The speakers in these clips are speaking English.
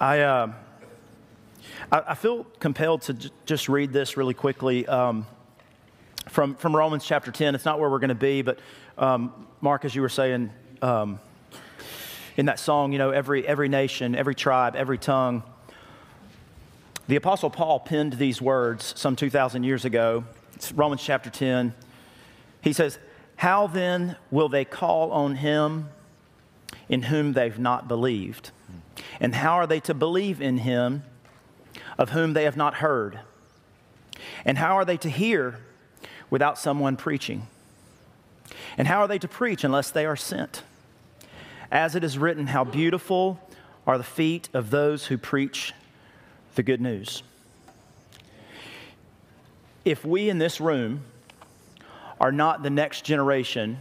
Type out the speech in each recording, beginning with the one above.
I, uh, I, I, feel compelled to j- just read this really quickly um, from, from Romans chapter 10. It's not where we're going to be, but um, Mark, as you were saying um, in that song, you know, every, every nation, every tribe, every tongue. The Apostle Paul penned these words some 2,000 years ago. It's Romans chapter 10. He says, How then will they call on him in whom they've not believed? And how are they to believe in him of whom they have not heard? And how are they to hear without someone preaching? And how are they to preach unless they are sent? As it is written, how beautiful are the feet of those who preach the good news. If we in this room are not the next generation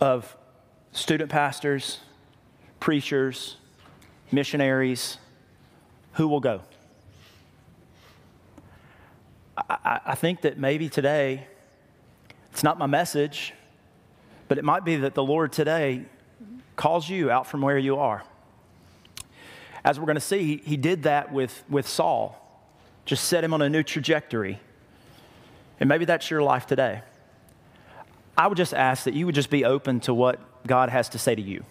of student pastors, preachers, missionaries, who will go? I, I, think that maybe today, it's not my message, but it might be that the Lord today calls you out from where you are. As we're going to see, he, did that with, with Saul, just set him on a new trajectory. And maybe that's your life today. I would just ask that you would just be open to what God has to say to you.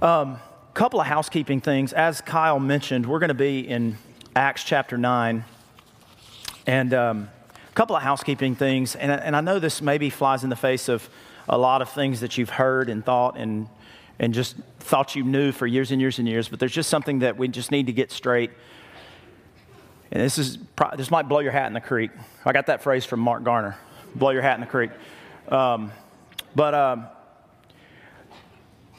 A um, couple of housekeeping things. As Kyle mentioned, we're going to be in Acts chapter 9. And um, a couple of housekeeping things. And, and I know this maybe flies in the face of a lot of things that you've heard and thought and, and just thought you knew for years and years and years, but there's just something that we just need to get straight. And this, is, this might blow your hat in the creek. I got that phrase from Mark Garner blow your hat in the creek. Um, but um,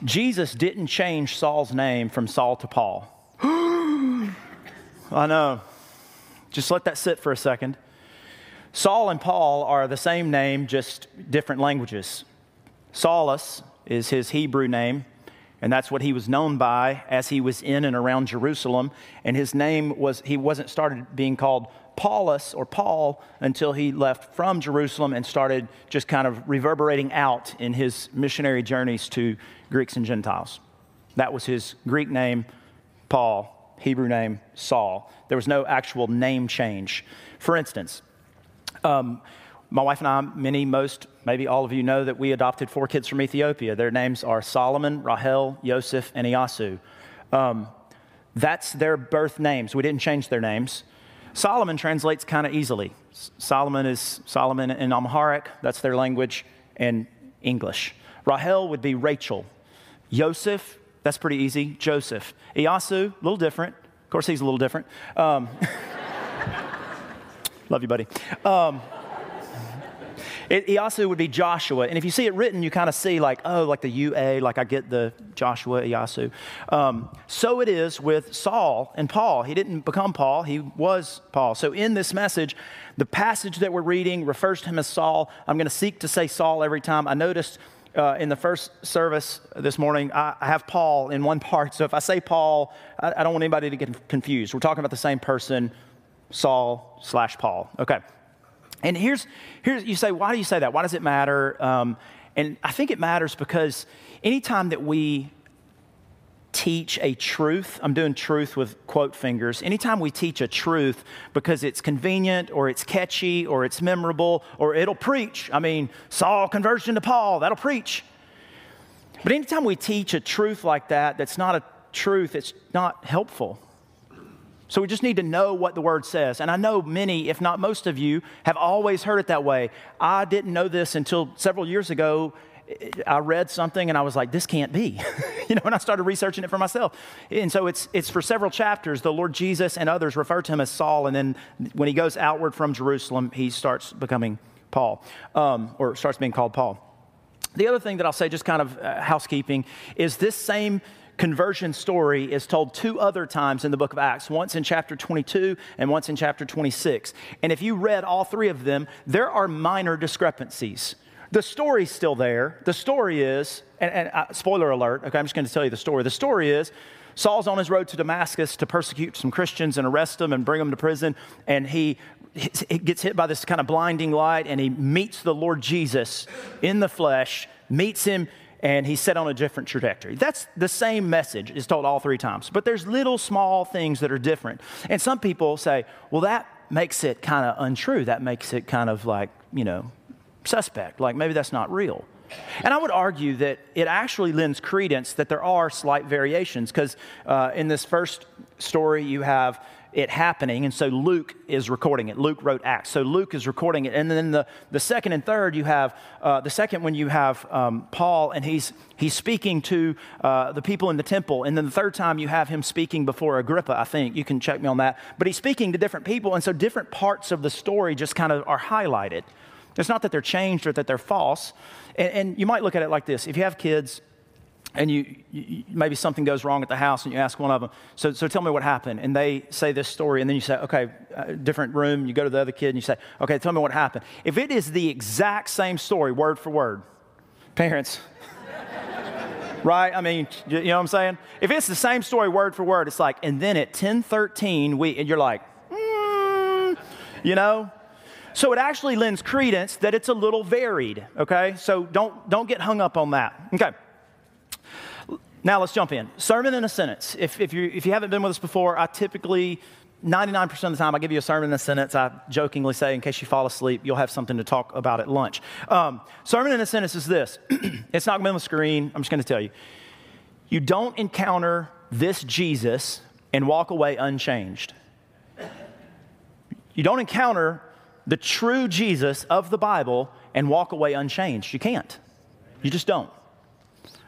Jesus didn't change Saul's name from Saul to Paul. I know. Just let that sit for a second. Saul and Paul are the same name, just different languages. Saulus is his Hebrew name, and that's what he was known by as he was in and around Jerusalem. And his name was, he wasn't started being called Paulus or Paul until he left from Jerusalem and started just kind of reverberating out in his missionary journeys to Greeks and Gentiles. That was his Greek name, Paul, Hebrew name, Saul. There was no actual name change. For instance, um, my wife and I, many, most, maybe all of you know that we adopted four kids from Ethiopia. Their names are Solomon, Rahel, Yosef, and Iasu. Um, that's their birth names. We didn't change their names. Solomon translates kind of easily. Solomon is Solomon in Amharic, that's their language, and English. Rahel would be Rachel. Yosef, that's pretty easy. Joseph. Iasu, a little different. Of course, he's a little different. Um, love you, buddy. Um, it, Iasu would be Joshua. And if you see it written, you kind of see like, oh, like the UA, like I get the Joshua, Iasu. Um, so it is with Saul and Paul. He didn't become Paul, he was Paul. So in this message, the passage that we're reading refers to him as Saul. I'm going to seek to say Saul every time. I noticed uh, in the first service this morning, I, I, have Paul in one part. So if I say Paul, I, I don't want anybody to get confused. We're talking about the same person, Saul slash Paul. Okay. And here's, here's you say, why do you say that? Why does it matter? Um, and I think it matters because anytime that we teach a truth, I'm doing truth with quote fingers, anytime we teach a truth because it's convenient or it's catchy or it's memorable or it'll preach. I mean, Saul conversion to Paul, that'll preach. But anytime we teach a truth like that, that's not a truth, it's not helpful. So we just need to know what the word says. And I know many, if not most of you, have always heard it that way. I didn't know this until several years ago. I read something and I was like, this can't be. you know, and I started researching it for myself. And so it's, it's for several chapters. The Lord Jesus and others refer to him as Saul. And then when he goes outward from Jerusalem, he starts becoming Paul, um, or starts being called Paul. The other thing that I'll say, just kind of uh, housekeeping, is this same conversion story is told two other times in the book of Acts, once in chapter 22 and once in chapter 26. And if you read all three of them, there are minor discrepancies. The story's still there. The story is, and, and uh, spoiler alert, okay, I'm just going to tell you the story. The story is Saul's on his road to Damascus to persecute some Christians and arrest them and bring them to prison. And he, he gets hit by this kind of blinding light and he meets the Lord Jesus in the flesh, meets him and he's set on a different trajectory. That's the same message is told all three times, but there's little small things that are different. And some people say, well, that makes it kind of untrue. That makes it kind of like, you know, suspect. Like maybe that's not real. And I would argue that it actually lends credence that there are slight variations because uh, in this first story, you have it happening, and so Luke is recording it. Luke wrote Acts, so Luke is recording it. And then the, the second and third, you have uh, the second when you have um, Paul, and he's, he's speaking to uh, the people in the temple. And then the third time, you have him speaking before Agrippa, I think. You can check me on that. But he's speaking to different people, and so different parts of the story just kind of are highlighted. It's not that they're changed or that they're false. And, and you might look at it like this if you have kids, and you, you, maybe something goes wrong at the house and you ask one of them so, so tell me what happened. And they say this story and then you say okay uh, different room. You go to the other kid and you say okay tell me what happened. If it is the exact same story word for word parents right? I mean you know what i'm saying? If it's the same story word for word it's like and then at 1013 we and you're like mm, you know? So it actually lends credence that it's a little varied okay? So don't don't get hung up on that. Okay now let's jump in. Sermon in a sentence. If, if, you, if you haven't been with us before, I typically, 99% of the time, I give you a sermon in a sentence. I jokingly say, in case you fall asleep, you'll have something to talk about at lunch. Um, sermon in a sentence is this it's not going to be on the screen. I'm just going to tell you. You don't encounter this Jesus and walk away unchanged. You don't encounter the true Jesus of the Bible and walk away unchanged. You can't. You just don't.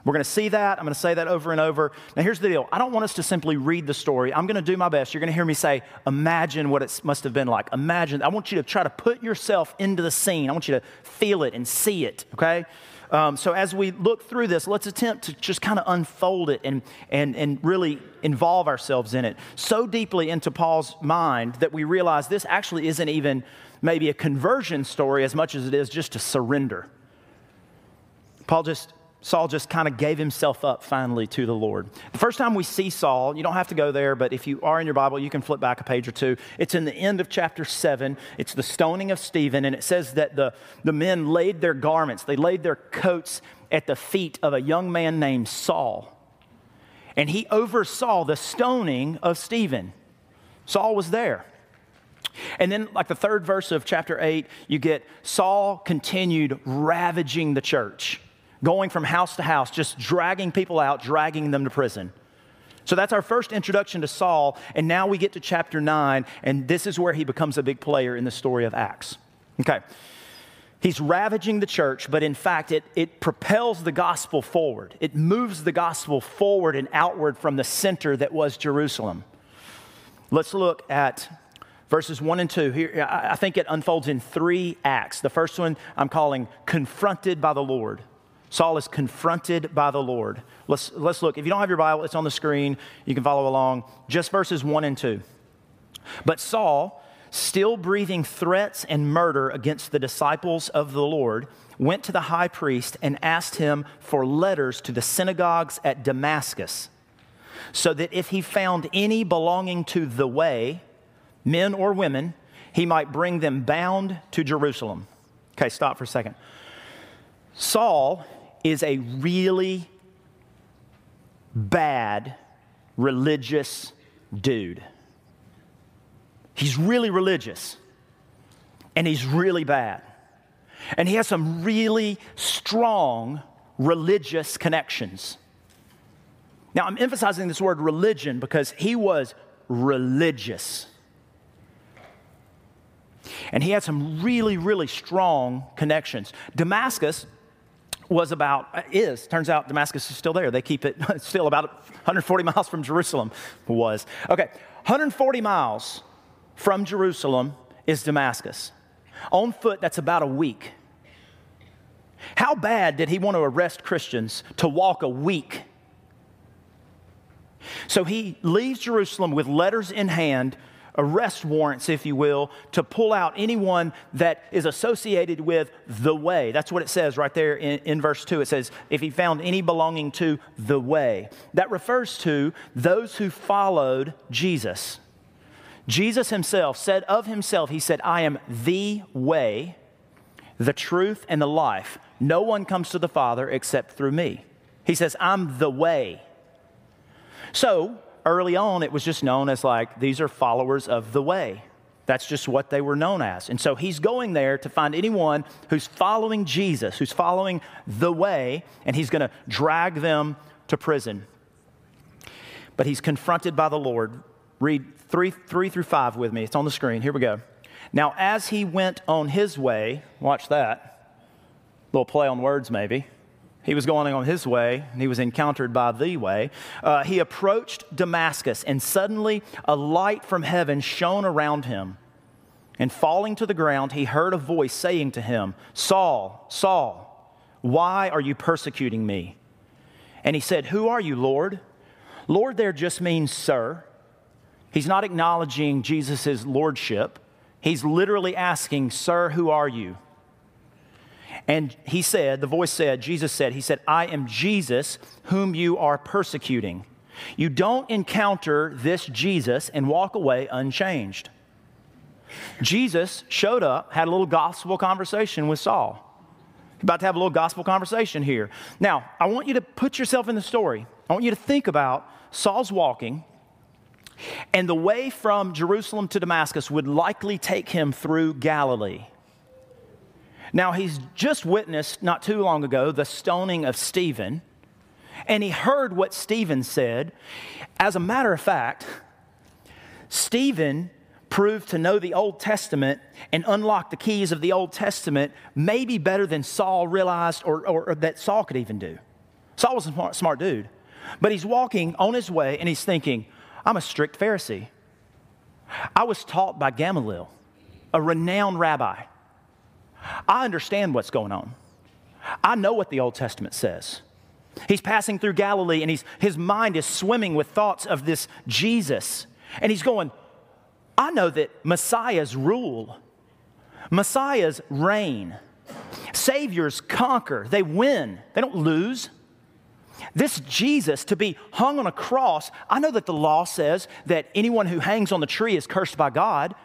We're going to see that. I'm going to say that over and over. Now, here's the deal I don't want us to simply read the story. I'm going to do my best. You're going to hear me say, Imagine what it must have been like. Imagine. I want you to try to put yourself into the scene. I want you to feel it and see it, okay? Um, so, as we look through this, let's attempt to just kind of unfold it and, and, and really involve ourselves in it so deeply into Paul's mind that we realize this actually isn't even maybe a conversion story as much as it is just a surrender. Paul just Saul just kind of gave himself up finally to the Lord. The first time we see Saul, you don't have to go there, but if you are in your Bible, you can flip back a page or two. It's in the end of chapter 7. It's the stoning of Stephen, and it says that the, the men laid their garments, they laid their coats at the feet of a young man named Saul. And he oversaw the stoning of Stephen. Saul was there. And then, like the third verse of chapter 8, you get Saul continued ravaging the church going from house to house, just dragging people out, dragging them to prison. So that's our first introduction to Saul. And now we get to chapter 9, and this is where he becomes a big player in the story of Acts. Okay. He's ravaging the church, but in fact, it, it propels the gospel forward. It moves the gospel forward and outward from the center that was Jerusalem. Let's look at verses 1 and 2. Here, I think it unfolds in three acts. The first one I'm calling Confronted by the Lord. Saul is confronted by the Lord. Let's, let's look. If you don't have your Bible, it's on the screen. You can follow along. Just verses 1 and 2. But Saul, still breathing threats and murder against the disciples of the Lord, went to the high priest and asked him for letters to the synagogues at Damascus, so that if he found any belonging to the way, men or women, he might bring them bound to Jerusalem. Okay, stop for a second. Saul is a really bad religious dude. He's really religious and he's really bad. And he has some really strong religious connections. Now, I'm emphasizing this word religion because he was religious. And he had some really, really strong connections. Damascus was about, is, turns out Damascus is still there. They keep it still about 140 miles from Jerusalem, was. Okay, 140 miles from Jerusalem is Damascus. On foot, that's about a week. How bad did he want to arrest Christians to walk a week? So he leaves Jerusalem with letters in hand arrest warrants, if you will, to pull out anyone that is associated with the way. That's what it says right there in, in, verse 2. It says, if he found any belonging to the way. That refers to those who followed Jesus. Jesus himself said of himself, He said, I am the way, the truth, and the life. No one comes to the Father except through me. He says, I'm the way. So early on, it was just known as like, these are followers of the way. That's just what they were known as. And so he's going there to find anyone who's following Jesus, who's following the way, and he's going to drag them to prison. But he's confronted by the Lord. Read three, three through five with me. It's on the screen. Here we go. Now, as he went on his way, watch that. Little play on words, maybe. He was going on his way, and he was encountered by the way. Uh, he approached Damascus, and suddenly a light from heaven shone around him. And falling to the ground, he heard a voice saying to him, Saul, Saul, why are you persecuting me? And he said, Who are you, Lord? Lord there just means sir. He's not acknowledging Jesus' lordship. He's literally asking, Sir, who are you? And he said, the voice said, Jesus said, He said, I am Jesus whom you are persecuting. You don't encounter this Jesus and walk away unchanged. Jesus showed up, had a little gospel conversation with Saul. About to have a little gospel conversation here. Now, I want you to put yourself in the story. I want you to think about Saul's walking, and the way from Jerusalem to Damascus would likely take him through Galilee. Now, he's just witnessed not too long ago the stoning of Stephen, and he heard what Stephen said. As a matter of fact, Stephen proved to know the Old Testament and unlock the keys of the Old Testament maybe better than Saul realized or, or, or that Saul could even do. Saul was a smart, smart dude, but he's walking on his way and he's thinking, I'm a strict Pharisee. I was taught by Gamaliel, a renowned rabbi. I understand what's going on. I know what the Old Testament says. He's passing through Galilee and he's, his mind is swimming with thoughts of this Jesus. And he's going, I know that Messiahs rule, Messiahs reign, Saviors conquer, they win, they don't lose. This Jesus to be hung on a cross, I know that the law says that anyone who hangs on the tree is cursed by God.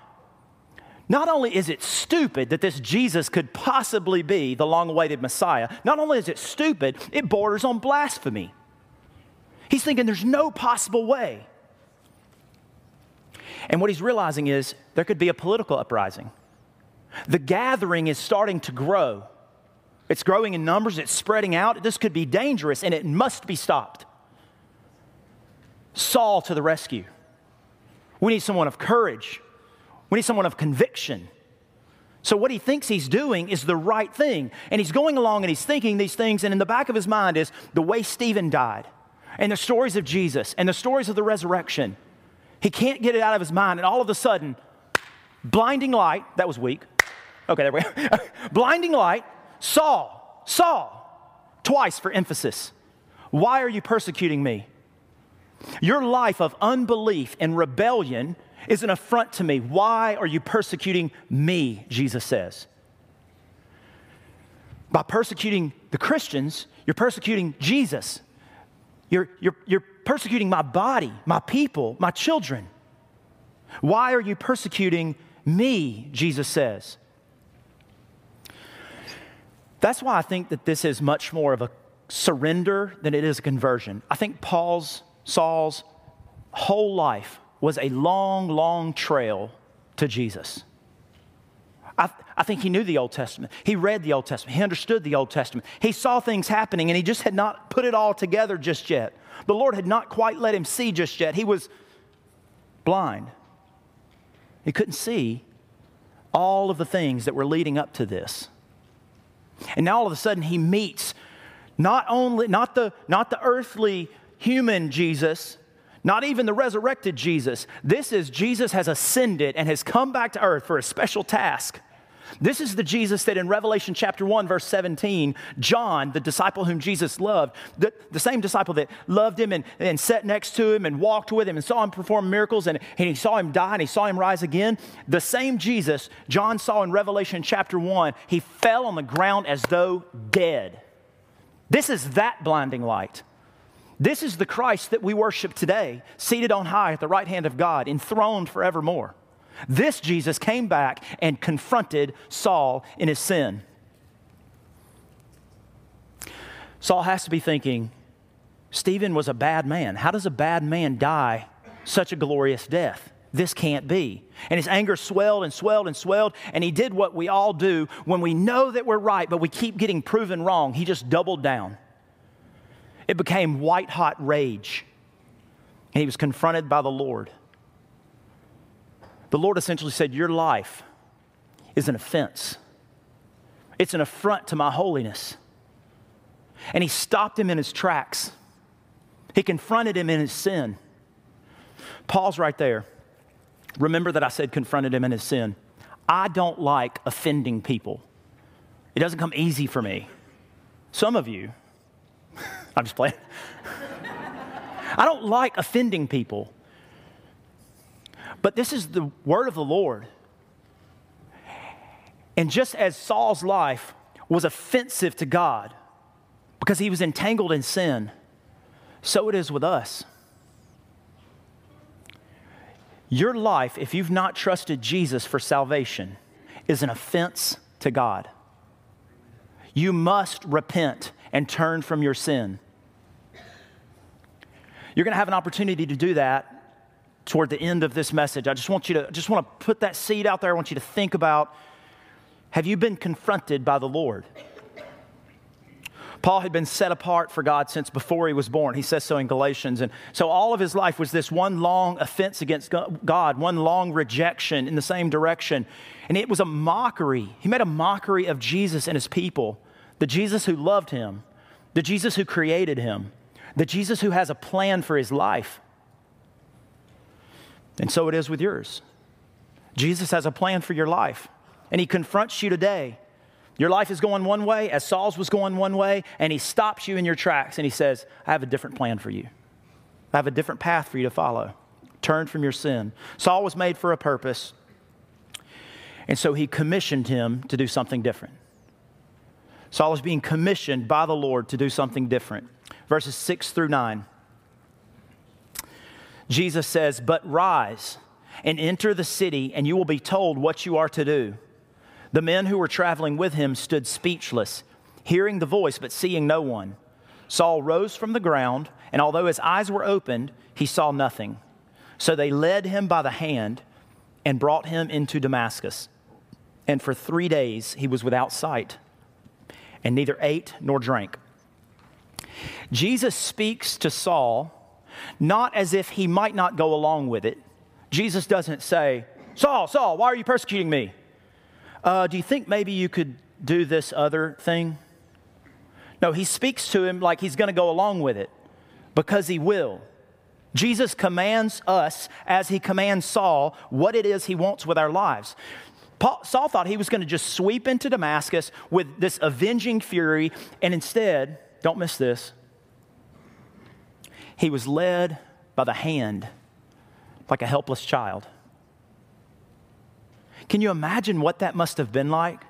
Not only is it stupid that this Jesus could possibly be the long awaited Messiah, not only is it stupid, it borders on blasphemy. He's thinking there's no possible way. And what he's realizing is there could be a political uprising. The gathering is starting to grow. It's growing in numbers, it's spreading out. This could be dangerous and it must be stopped. Saul to the rescue. We need someone of courage, we need someone of conviction. So, what he thinks he's doing is the right thing. And he's going along and he's thinking these things, and in the back of his mind is the way Stephen died, and the stories of Jesus, and the stories of the resurrection. He can't get it out of his mind, and all of a sudden, blinding light, that was weak. Okay, there we go. blinding light, Saul, Saul, twice for emphasis. Why are you persecuting me? Your life of unbelief and rebellion is an affront to me. Why are you persecuting me? Jesus says. By persecuting the Christians, you're persecuting Jesus. You're, you're, you're persecuting my body, my people, my children. Why are you persecuting me? Jesus says. That's why I think that this is much more of a surrender than it is a conversion. I think Paul's, Saul's whole life was a long, long trail to Jesus. I, I, think he knew the Old Testament. He read the Old Testament. He understood the Old Testament. He saw things happening and he just had not put it all together just yet. The Lord had not quite let him see just yet. He was blind. He couldn't see all of the things that were leading up to this. And now all of a sudden he meets not only not the not the earthly human Jesus, not even the resurrected Jesus. This is Jesus has ascended and has come back to earth for a special task. This is the Jesus that in Revelation chapter 1, verse 17, John, the disciple whom Jesus loved, the, the same disciple that loved him and, and sat next to him and walked with him and saw him perform miracles and, and he saw him die and he saw him rise again. The same Jesus John saw in Revelation chapter 1, he fell on the ground as though dead. This is that blinding light. This is the Christ that we worship today, seated on high at the right hand of God, enthroned forevermore. This Jesus came back and confronted Saul in his sin. Saul has to be thinking, Stephen was a bad man. How does a bad man die such a glorious death? This can't be. And his anger swelled and swelled and swelled, and he did what we all do when we know that we're right, but we keep getting proven wrong. He just doubled down. It became white hot rage. And he was confronted by the Lord. The Lord essentially said, Your life is an offense, it's an affront to my holiness. And he stopped him in his tracks. He confronted him in his sin. Pause right there. Remember that I said confronted him in his sin. I don't like offending people. It doesn't come easy for me. Some of you, I'm just playing. I don't like offending people. But this is the word of the Lord. And just as Saul's life was offensive to God because he was entangled in sin, so it is with us. Your life, if you've not trusted Jesus for salvation, is an offense to God. You must repent and turn from your sin. You're going to have an opportunity to do that toward the end of this message. I just want you to just want to put that seed out there. I want you to think about have you been confronted by the Lord? Paul had been set apart for God since before he was born. He says so in Galatians. And so all of his life was this one long offense against God, one long rejection in the same direction. And it was a mockery. He made a mockery of Jesus and his people, the Jesus who loved him, the Jesus who created him, the Jesus who has a plan for his life. And so it is with yours. Jesus has a plan for your life, and he confronts you today your life is going one way, as Saul's was going one way, and he stops you in your tracks and he says, I have a different plan for you. I have a different path for you to follow. Turn from your sin. Saul was made for a purpose, and so he commissioned him to do something different. Saul was being commissioned by the Lord to do something different. Verses 6 through 9. Jesus says, But rise and enter the city, and you will be told what you are to do. The men who were traveling with him stood speechless, hearing the voice but seeing no one. Saul rose from the ground, and although his eyes were opened, he saw nothing. So they led him by the hand and brought him into Damascus. And for three days he was without sight, and neither ate nor drank. Jesus speaks to Saul not as if he might not go along with it. Jesus doesn't say, Saul, Saul, why are you persecuting me? uh, Do you think maybe you could do this other thing? No, he speaks to him like he's going to go along with it because he will. Jesus commands us, as he commands Saul, what it is he wants with our lives. Paul, Saul thought he was going to just sweep into Damascus with this avenging fury, and instead, don't miss this, he was led by the hand like a helpless child. Can you imagine what that must have been like?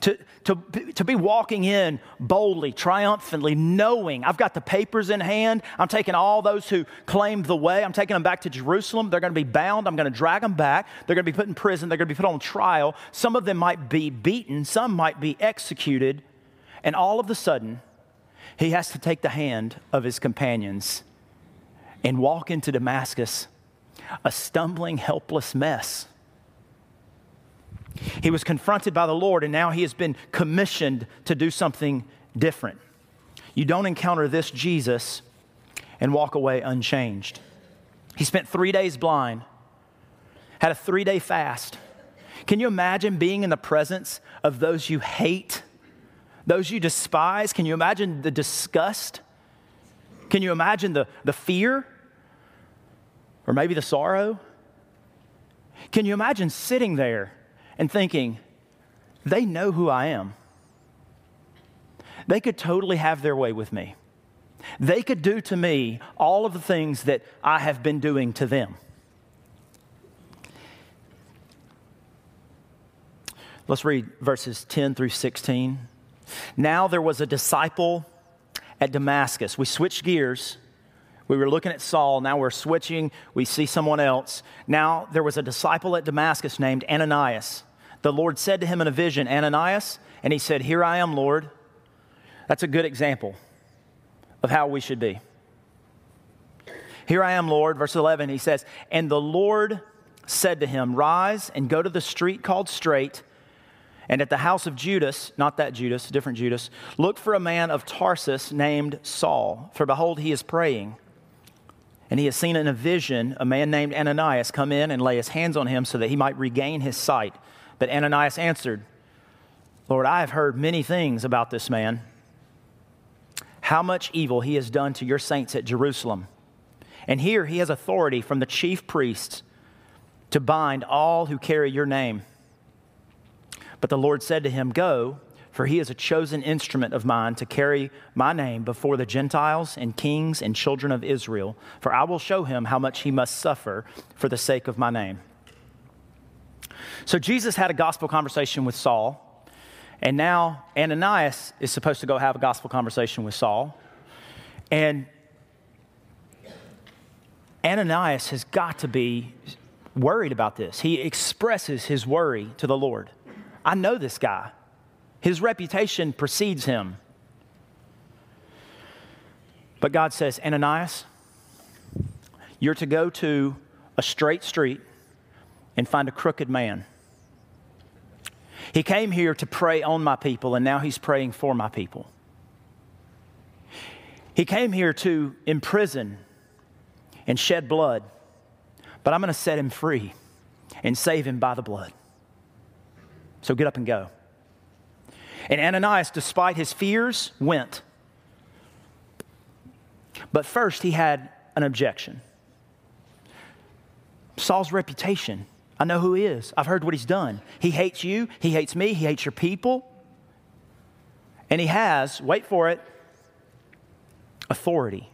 To, to, to be walking in boldly, triumphantly, knowing I've got the papers in hand. I'm taking all those who claimed the way, I'm taking them back to Jerusalem. They're going to be bound. I'm going to drag them back. They're going to be put in prison. They're going to be put on trial. Some of them might be beaten, some might be executed. And all of a sudden, he has to take the hand of his companions and walk into Damascus, a stumbling, helpless mess. He was confronted by the Lord, and now he has been commissioned to do something different. You don't encounter this Jesus and walk away unchanged. He spent three days blind, had a three day fast. Can you imagine being in the presence of those you hate, those you despise? Can you imagine the disgust? Can you imagine the, the fear? Or maybe the sorrow? Can you imagine sitting there and thinking, they know who I am. They could totally have their way with me. They could do to me all of the things that I have been doing to them. Let's read verses 10 through 16. Now there was a disciple at Damascus. We switched gears we were looking at Saul, now we're switching, we see someone else. Now there was a disciple at Damascus named Ananias. The Lord said to him in a vision, Ananias, and he said, Here I am, Lord. That's a good example of how we should be. Here I am, Lord. Verse 11, he says, And the Lord said to him, Rise and go to the street called Straight, and at the house of Judas, not that Judas, different Judas, look for a man of Tarsus named Saul. For behold, he is praying. And he has seen in a vision a man named Ananias come in and lay his hands on him so that he might regain his sight. But Ananias answered, Lord, I have heard many things about this man, how much evil he has done to your saints at Jerusalem. And here he has authority from the chief priests to bind all who carry your name. But the Lord said to him, Go, for he is a chosen instrument of mine to carry my name before the Gentiles and kings and children of Israel, for I will show him how much he must suffer for the sake of my name. So Jesus had a gospel conversation with Saul, and now Ananias is supposed to go have a gospel conversation with Saul. And Ananias has got to be worried about this. He expresses his worry to the Lord. I know this guy, his reputation precedes him. But God says, Ananias, you're to go to a straight street and find a crooked man. He came here to prey on my people, and now he's praying for my people. He came here to imprison and shed blood, but I'm going to set him free and save him by the blood. So get up and go. And Ananias, despite his fears, went. But first, he had an objection. Saul's reputation. I know who he is. I've heard what he's done. He hates you. He hates me. He hates your people. And he has, wait for it, authority.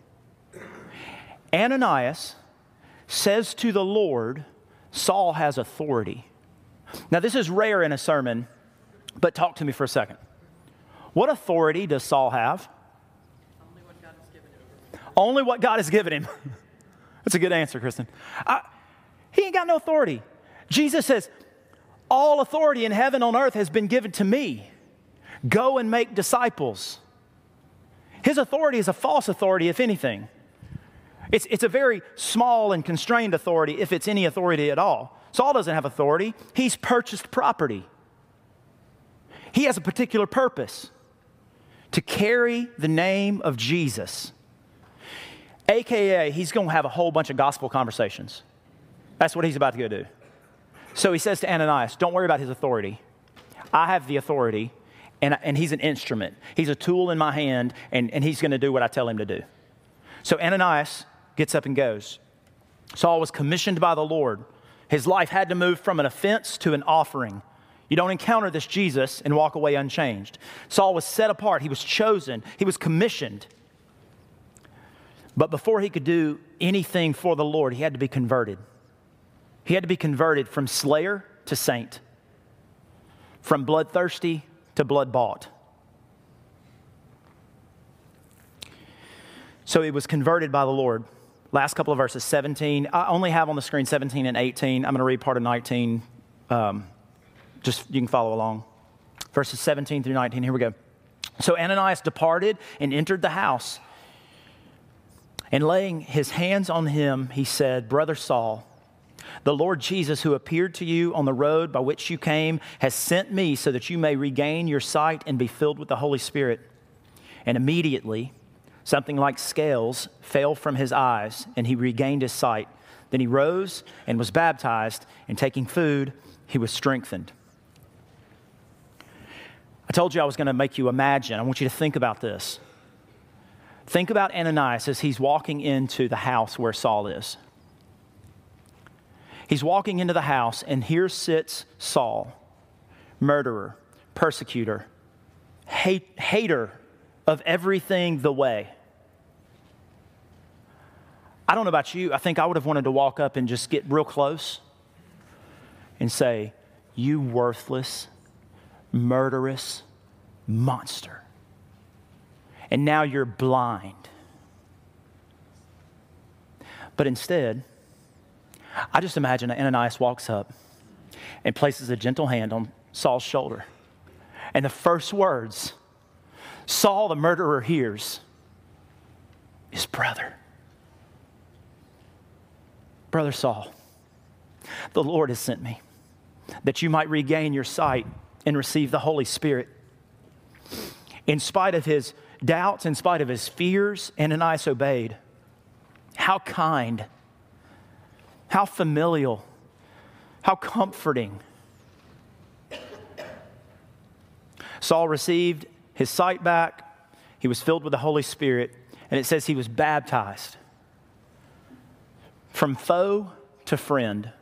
Ananias says to the Lord, Saul has authority. Now, this is rare in a sermon, but talk to me for a second. What authority does Saul have? Only what God has given him. Only what God has given him. That's a good answer, Kristen. I, he ain't got no authority. Jesus says, All authority in heaven on earth has been given to me. Go and make disciples. His authority is a false authority, if anything. It's, it's a very small and constrained authority, if it's any authority at all. Saul doesn't have authority, he's purchased property. He has a particular purpose to carry the name of Jesus. AKA, he's going to have a whole bunch of gospel conversations. That's what he's about to go do. So he says to Ananias, Don't worry about his authority. I have the authority, and, and he's an instrument. He's a tool in my hand, and, and he's going to do what I tell him to do. So Ananias gets up and goes. Saul was commissioned by the Lord. His life had to move from an offense to an offering. You don't encounter this Jesus and walk away unchanged. Saul was set apart, he was chosen, he was commissioned. But before he could do anything for the Lord, he had to be converted. He had to be converted from slayer to saint, from bloodthirsty to blood bought. So he was converted by the Lord. Last couple of verses, 17. I only have on the screen 17 and 18. I'm going to read part of 19. Um, just you can follow along. Verses 17 through 19. Here we go. So Ananias departed and entered the house. And laying his hands on him, he said, Brother Saul, the Lord Jesus, who appeared to you on the road by which you came, has sent me so that you may regain your sight and be filled with the Holy Spirit. And immediately, Something like scales fell from his eyes, and he regained his sight. Then he rose and was baptized, and taking food, he was strengthened. I told you I was going to make you imagine. I want you to think about this. Think about Ananias as he's walking into the house where Saul is. He's walking into the house, and here sits Saul, murderer, persecutor, hate, hater of everything the way. I don't know about you, I think I would have wanted to walk up and just get real close and say, You worthless, murderous monster. And now you're blind. But instead, I just imagine Ananias walks up and places a gentle hand on Saul's shoulder. And the first words Saul, the murderer, hears is brother. Brother Saul, the Lord has sent me that you might regain your sight and receive the Holy Spirit. In spite of his doubts, in spite of his fears, Ananias obeyed. How kind, how familial, how comforting. Saul received his sight back, he was filled with the Holy Spirit, and it says he was baptized from foe to friend.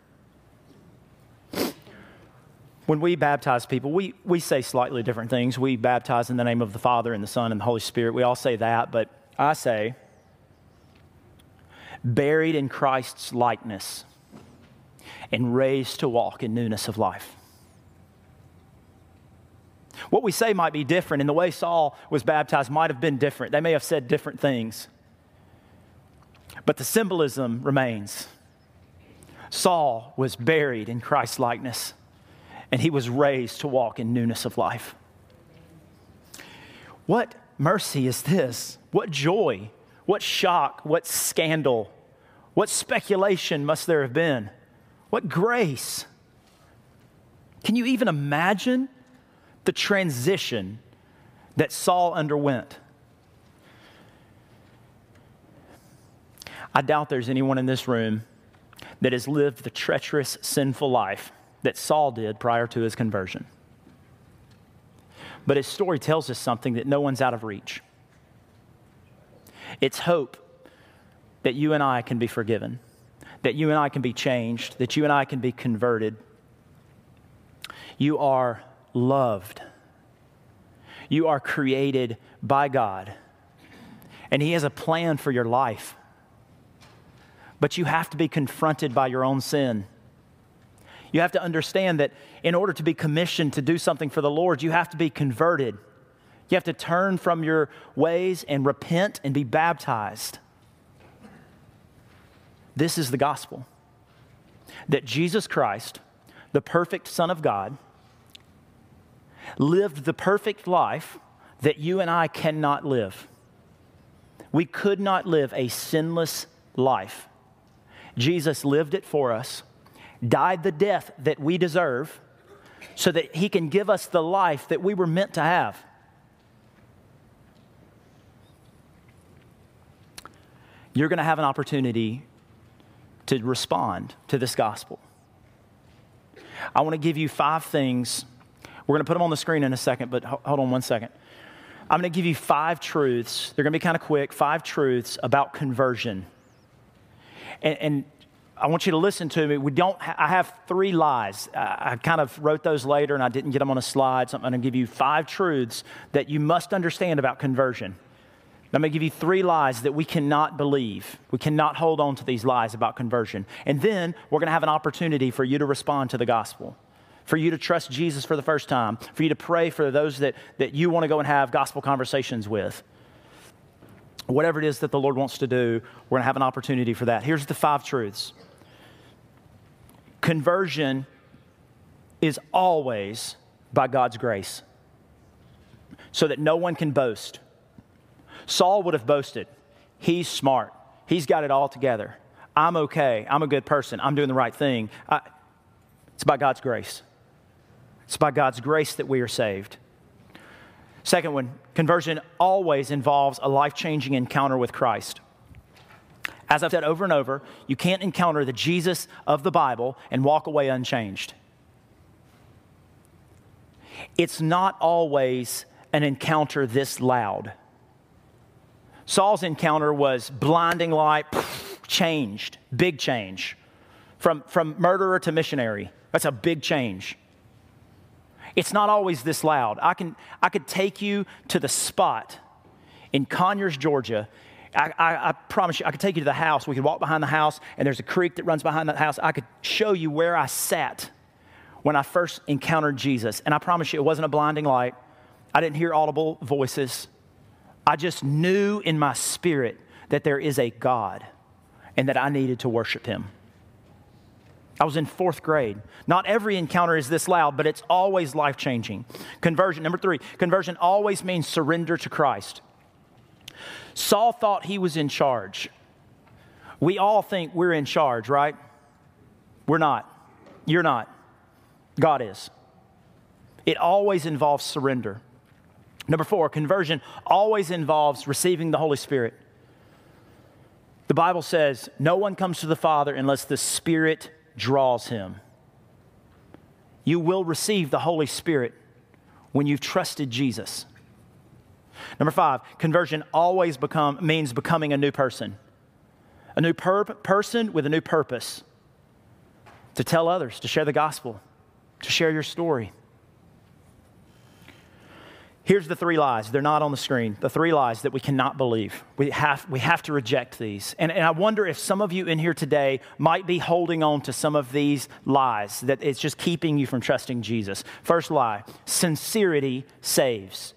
When we baptize people, we, we say slightly different things. We baptize in the name of the Father and the Son and the Holy Spirit. We all say that, but I say, buried in Christ's likeness and raised to walk in newness of life. What we say might be different, and the way Saul was baptized might have been different. They may have said different things, but the symbolism remains. Saul was buried in Christ's likeness and he was raised to walk in newness of life. What mercy is this? What joy, what shock, what scandal, what speculation must there have been? What grace? Can you even imagine the transition that Saul underwent? I doubt there's anyone in this room that has lived the treacherous, sinful life that Saul did prior to his conversion. But his story tells us something that no one's out of reach. It's hope that you and I can be forgiven, that you and I can be changed, that you and I can be converted. You are loved. You are created by God, and He has a plan for your life. But you have to be confronted by your own sin. You have to understand that in order to be commissioned to do something for the Lord, you have to be converted. You have to turn from your ways and repent and be baptized. This is the gospel that Jesus Christ, the perfect Son of God, lived the perfect life that you and I cannot live. We could not live a sinless life. Jesus lived it for us died the death that we deserve so that he can give us the life that we were meant to have. You're going to have an opportunity to respond to this gospel. I want to give you five things. We're going to put them on the screen in a second, but hold on one second. I'm going to give you five truths. They're going to be kind of quick, five truths about conversion. And, and I want you to listen to me. We don't. I have three lies. I, I kind of wrote those later, and I didn't get them on a slide. So I'm going to give you five truths that you must understand about conversion. I'm going to give you three lies that we cannot believe. We cannot hold on to these lies about conversion. And then we're going to have an opportunity for you to respond to the gospel, for you to trust Jesus for the first time, for you to pray for those that, that you want to go and have gospel conversations with. Whatever it is that the Lord wants to do, we're going to have an opportunity for that. Here's the five truths. Conversion is always by God's grace, so that no one can boast. Saul would have boasted. He's smart, he's got it all together. I'm okay, I'm a good person, I'm doing the right thing. I, it's by God's grace. It's by God's grace that we are saved. Second one, conversion always involves a life changing encounter with Christ. As I've said over and over, you can't encounter the Jesus of the Bible and walk away unchanged. It's not always an encounter this loud. Saul's encounter was blinding light, changed, big change. From, from murderer to missionary, that's a big change. It's not always this loud. I, can, I could take you to the spot in Conyers, Georgia, I, I, I, promise you, I could take you to the house. We could walk behind the house, and there's a creek that runs behind that house. I could show you where I sat when I first encountered Jesus. And I promise you, it wasn't a blinding light. I didn't hear audible voices. I just knew in my spirit that there is a God and that I needed to worship him. I was in fourth grade. Not every encounter is this loud, but it's always life changing. Conversion, number three, conversion always means surrender to Christ. Saul thought he was in charge. We all think we're in charge, right? We're not. You're not. God is. It always involves surrender. Number four, conversion always involves receiving the Holy Spirit. The Bible says, No one comes to the Father unless the Spirit draws him. You will receive the Holy Spirit when you've trusted Jesus. Number five, conversion always become, means becoming a new person. A new per- person with a new purpose to tell others, to share the gospel, to share your story. Here's the three lies. They're not on the screen. The three lies that we cannot believe. We have, we have to reject these. And, and I wonder if some of you in here today might be holding on to some of these lies that it's just keeping you from trusting Jesus. First lie sincerity saves.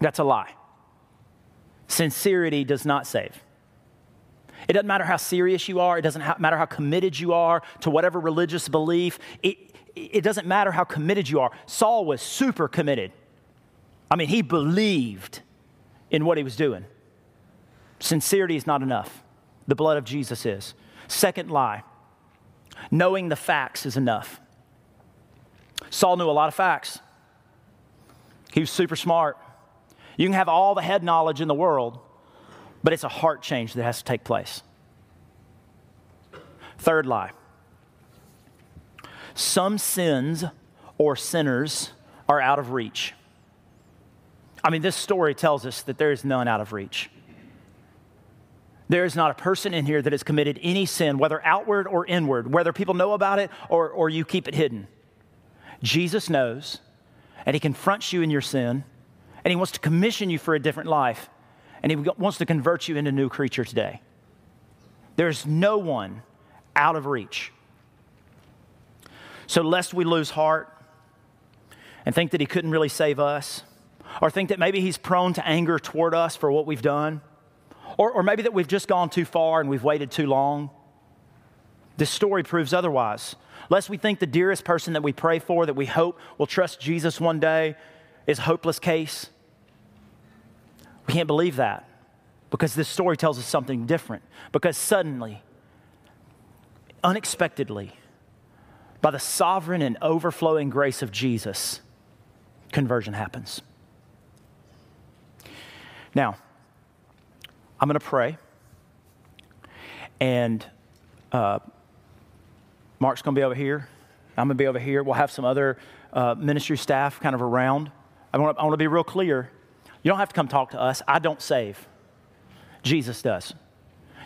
That's a lie. Sincerity does not save. It doesn't matter how serious you are, it doesn't matter how committed you are to whatever religious belief, it, it doesn't matter how committed you are. Saul was super committed. I mean, he believed in what he was doing. Sincerity is not enough. The blood of Jesus is. Second lie knowing the facts is enough. Saul knew a lot of facts, he was super smart. You can have all the head knowledge in the world, but it's a heart change that has to take place. Third lie some sins or sinners are out of reach. I mean, this story tells us that there is none out of reach. There is not a person in here that has committed any sin, whether outward or inward, whether people know about it or, or you keep it hidden. Jesus knows, and He confronts you in your sin, and He wants to commission you for a different life, and He wants to convert you into a new creature today. There's no one out of reach. So, lest we lose heart and think that He couldn't really save us, or think that maybe he's prone to anger toward us for what we've done, or, or maybe that we've just gone too far and we've waited too long. This story proves otherwise. Lest we think the dearest person that we pray for, that we hope will trust Jesus one day, is a hopeless case. We can't believe that because this story tells us something different. Because suddenly, unexpectedly, by the sovereign and overflowing grace of Jesus, conversion happens. Now, I'm going to pray, and uh, Mark's going to be over here. I'm going to be over here. We'll have some other uh, ministry staff kind of around. I want, to, I want to be real clear. You don't have to come talk to us. I don't save, Jesus does.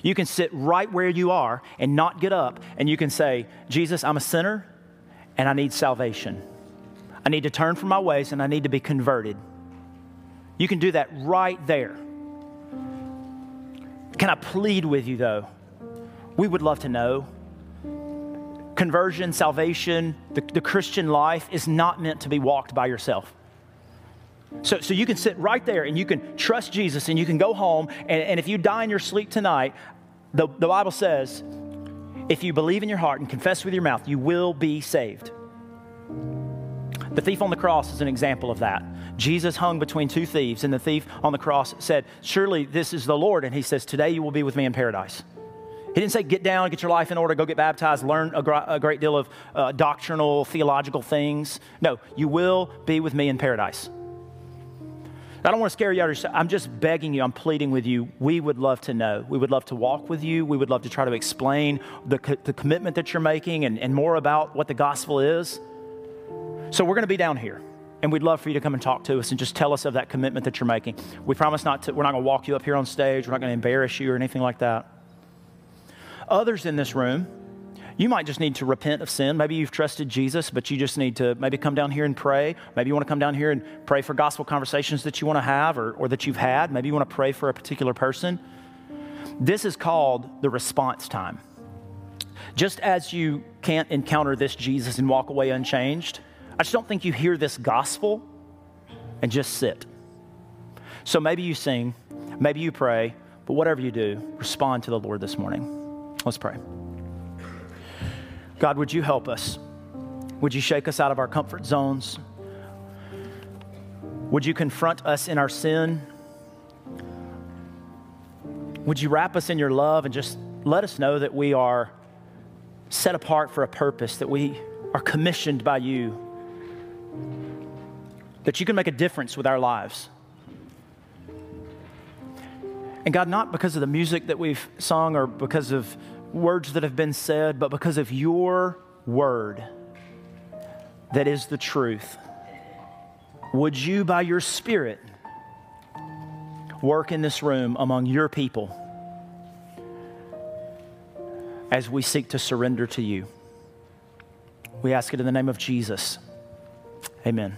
You can sit right where you are and not get up, and you can say, Jesus, I'm a sinner and I need salvation. I need to turn from my ways and I need to be converted. You can do that right there. Can I plead with you, though? We would love to know. Conversion, salvation, the, the Christian life is not meant to be walked by yourself. So, so you can sit right there and you can trust Jesus and you can go home. And, and if you die in your sleep tonight, the, the Bible says, if you believe in your heart and confess with your mouth, you will be saved. The thief on the cross is an example of that. Jesus hung between two thieves, and the thief on the cross said, Surely this is the Lord. And he says, Today you will be with me in paradise. He didn't say, Get down, get your life in order, go get baptized, learn a, gr- a great deal of uh, doctrinal, theological things. No, you will be with me in paradise. I don't want to scare you out I'm just begging you, I'm pleading with you. We would love to know. We would love to walk with you. We would love to try to explain the, co- the commitment that you're making and, and more about what the gospel is. So we're going to be down here. And we'd love for you to come and talk to us and just tell us of that commitment that you're making. We promise not to, we're not going to walk you up here on stage. We're not going to embarrass you or anything like that. Others in this room, you might just need to repent of sin. Maybe you've trusted Jesus, but you just need to maybe come down here and pray. Maybe you want to come down here and pray for gospel conversations that you want to have or, or that you've had. Maybe you want to pray for a particular person. This is called the response time. Just as you can't encounter this Jesus and walk away unchanged, I just don't think you hear this gospel and just sit. So maybe you sing, maybe you pray, but whatever you do, respond to the Lord this morning. Let's pray. God, would you help us? Would you shake us out of our comfort zones? Would you confront us in our sin? Would you wrap us in your love and just let us know that we are set apart for a purpose, that we are commissioned by you, that you can make a difference with our lives? And God, not because of the music that we've sung or because of words that have been said, but because of your word that is the truth. Would you, by your Spirit, work in this room among your people as we seek to surrender to you? We ask it in the name of Jesus. Amen.